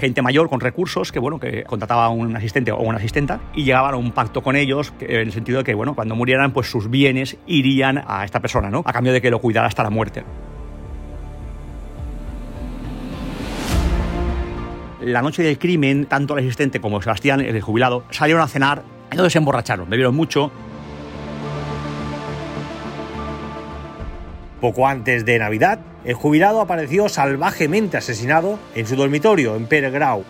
gente mayor con recursos que, bueno, que contrataba a un asistente o una asistenta y llegaban a un pacto con ellos en el sentido de que, bueno, cuando murieran, pues sus bienes irían a esta persona, ¿no? A cambio de que lo cuidara hasta la muerte. La noche del crimen, tanto el asistente como Sebastián, el jubilado, salieron a cenar, entonces se emborracharon, bebieron mucho. Poco antes de Navidad, el jubilado apareció salvajemente asesinado en su dormitorio en Peregrau.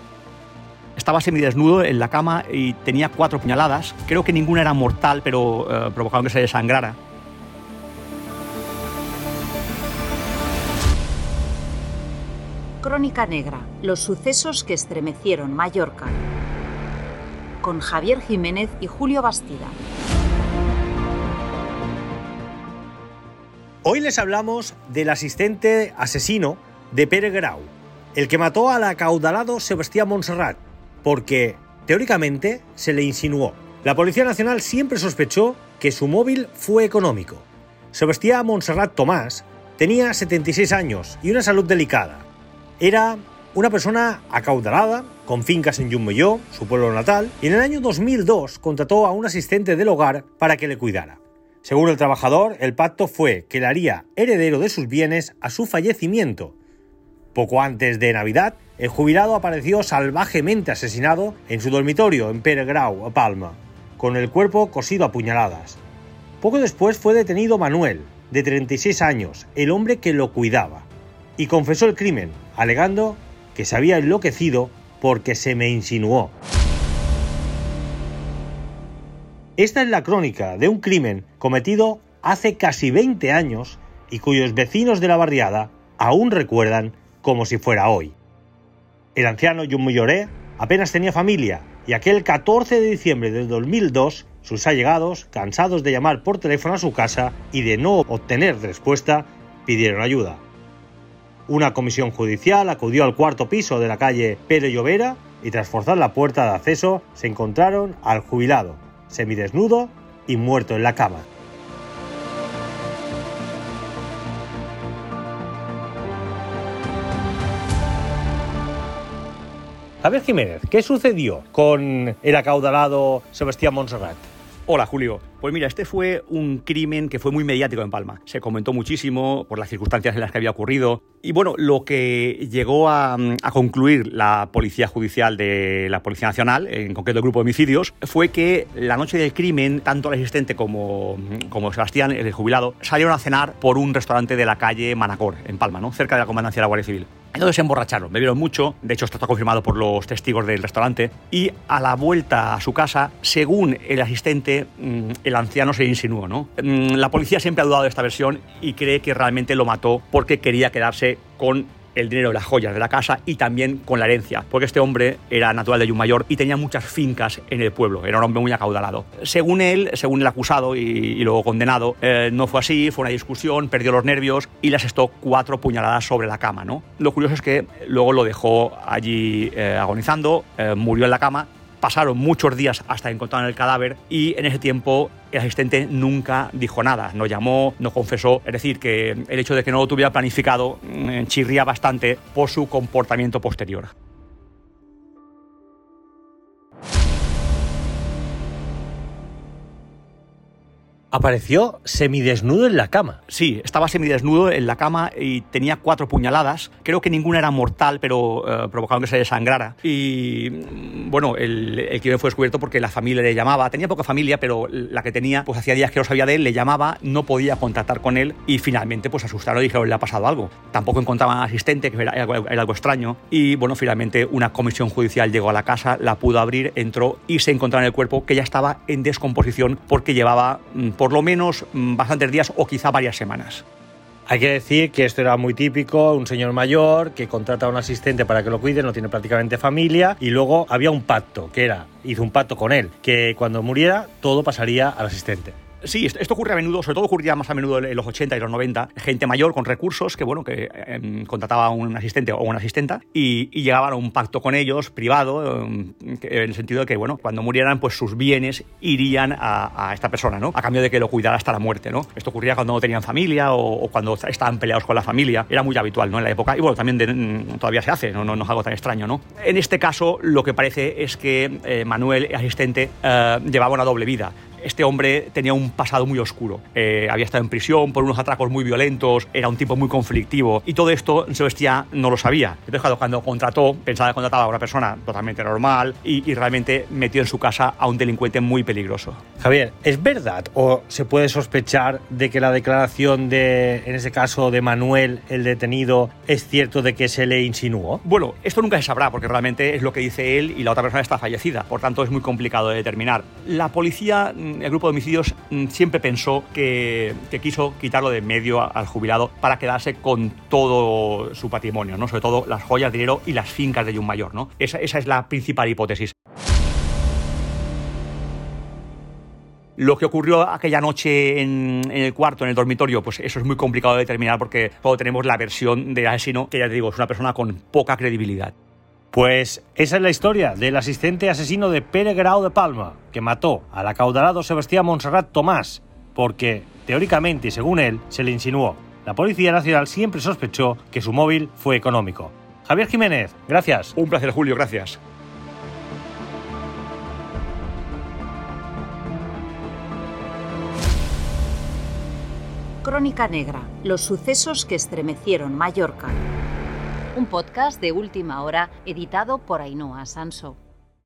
Estaba semidesnudo en la cama y tenía cuatro puñaladas. Creo que ninguna era mortal, pero eh, provocaron que se desangrara. Crónica Negra, los sucesos que estremecieron Mallorca. Con Javier Jiménez y Julio Bastida. Hoy les hablamos del asistente asesino de Pere Grau, el que mató al acaudalado Sebastián Montserrat, porque, teóricamente, se le insinuó. La Policía Nacional siempre sospechó que su móvil fue económico. Sebastián Montserrat Tomás tenía 76 años y una salud delicada. Era una persona acaudalada, con fincas en Yumboyó, su pueblo natal, y en el año 2002 contrató a un asistente del hogar para que le cuidara. Según el trabajador, el pacto fue que le haría heredero de sus bienes a su fallecimiento. Poco antes de Navidad, el jubilado apareció salvajemente asesinado en su dormitorio en Peregrau, Palma, con el cuerpo cosido a puñaladas. Poco después fue detenido Manuel, de 36 años, el hombre que lo cuidaba y confesó el crimen, alegando que se había enloquecido porque se me insinuó. Esta es la crónica de un crimen cometido hace casi 20 años y cuyos vecinos de la barriada aún recuerdan como si fuera hoy. El anciano Jumbo Lloré apenas tenía familia y aquel 14 de diciembre de 2002 sus allegados, cansados de llamar por teléfono a su casa y de no obtener respuesta, pidieron ayuda. Una comisión judicial acudió al cuarto piso de la calle Pere Llovera y tras forzar la puerta de acceso se encontraron al jubilado, semidesnudo y muerto en la cama. Javier Jiménez, ¿qué sucedió con el acaudalado Sebastián Monserrat? Hola Julio. Pues mira, este fue un crimen que fue muy mediático en Palma. Se comentó muchísimo por las circunstancias en las que había ocurrido. Y bueno, lo que llegó a, concluir la Policía Judicial de la Policía Nacional, en concreto el Grupo de Homicidios, fue que la noche del crimen, tanto el asistente como, como Sebastián, el jubilado, salieron a cenar por un restaurante de la calle Manacor, en Palma, ¿no? cerca de la comandancia de la Guardia Civil. Entonces se emborracharon, bebieron mucho, de hecho esto está confirmado por los testigos del restaurante, y a la vuelta a su casa, según el asistente, mm, el anciano se insinuó. ¿no? Mm, la policía siempre ha dudado de esta versión y cree que realmente lo mató porque quería quedarse con el dinero y las joyas de la casa y también con la herencia, porque este hombre era natural de Yumayor y tenía muchas fincas en el pueblo, era un hombre muy acaudalado. Según él, según el acusado y, luego condenado, eh, no fue así, fue una discusión, perdió los nervios y le asestó cuatro puñaladas sobre la cama. ¿no? Lo curioso es que luego lo dejó allí eh, agonizando, eh, murió en la cama Pasaron muchos días hasta encontrar el cadáver y en ese tiempo el asistente nunca dijo nada, no llamó, no confesó. Es decir, que el hecho de que no lo tuviera planificado mm, chirría bastante por su comportamiento posterior. Apareció semidesnudo en la cama. Sí, estaba semidesnudo en la cama y tenía cuatro puñaladas. Creo que ninguna era mortal, pero eh, provocaron que se desangrara. Y mm, bueno, el, el crimen fue descubierto porque la familia le llamaba. Tenía poca familia, pero la que tenía, pues hacía días que no sabía de él, le llamaba, no podía contactar con él y finalmente pues asustaron y dijeron le ha pasado algo. Tampoco encontraban asistente, que era, era algo extraño. Y bueno, finalmente una comisión judicial llegó a la casa, la pudo abrir, entró y se encontraba en el cuerpo que ya estaba en descomposición porque llevaba mm, por lo menos mm, bastantes días o quizá varias semanas. Hay que decir que esto era muy típico, un señor mayor que contrata a un asistente para que lo cuide, no tiene prácticamente familia, y luego había un pacto, que era, hizo un pacto con él, que cuando muriera todo pasaría al asistente. Sí, esto, ocurre a menudo, sobre todo ocurría más a menudo en los 80 y los 90, gente mayor con recursos que, bueno, que em, contrataba a un asistente o una asistenta y, llegaban a un pacto con ellos, privado, em, en el sentido de que, bueno, cuando murieran, pues sus bienes irían a, esta persona, ¿no? A cambio de que lo cuidara hasta la muerte, ¿no? Esto ocurría cuando no tenían familia o, cuando estaban peleados con la familia. Era muy habitual, ¿no? En la época. Y bueno, también todavía se hace, ¿no? ¿no? es algo tan extraño, ¿no? En este caso, lo que parece es que eh, Manuel, el asistente, eh, llevaba una doble vida este hombre tenía un pasado muy oscuro. Eh, había estado en prisión por unos atracos muy violentos, era un tipo muy conflictivo y todo esto Sebastián no lo sabía. Entonces, cuando contrató, pensaba que contrataba a una persona totalmente normal y, realmente metió en su casa a un delincuente muy peligroso. Javier, ¿es verdad o se puede sospechar de que la declaración de, en ese caso, de Manuel, el detenido, es cierto de que se le insinuó? Bueno, esto nunca se sabrá porque realmente es lo que dice él y la otra persona está fallecida. Por tanto, es muy complicado de determinar. La policía el grupo de homicidios mm, siempre pensó que, quiso quitarlo de medio al jubilado para quedarse con todo su patrimonio, ¿no? sobre todo las joyas, dinero y las fincas de Jun Mayor. ¿no? Esa, es la principal hipótesis. Lo que ocurrió aquella noche en, en, el cuarto, en el dormitorio, pues eso es muy complicado de determinar porque solo tenemos la versión del asesino, que ya te digo, es una persona con poca credibilidad. Pues esa es la historia del asistente asesino de Pere Grau de Palma, que mató al acaudalado Sebastián Monserrat Tomás, porque, teóricamente y según él, se le insinuó. La Policía Nacional siempre sospechó que su móvil fue económico. Javier Jiménez, gracias. Un placer, Julio, gracias. Crónica Negra, los sucesos que estremecieron Mallorca un podcast de última hora editado por Ainhoa Sanso.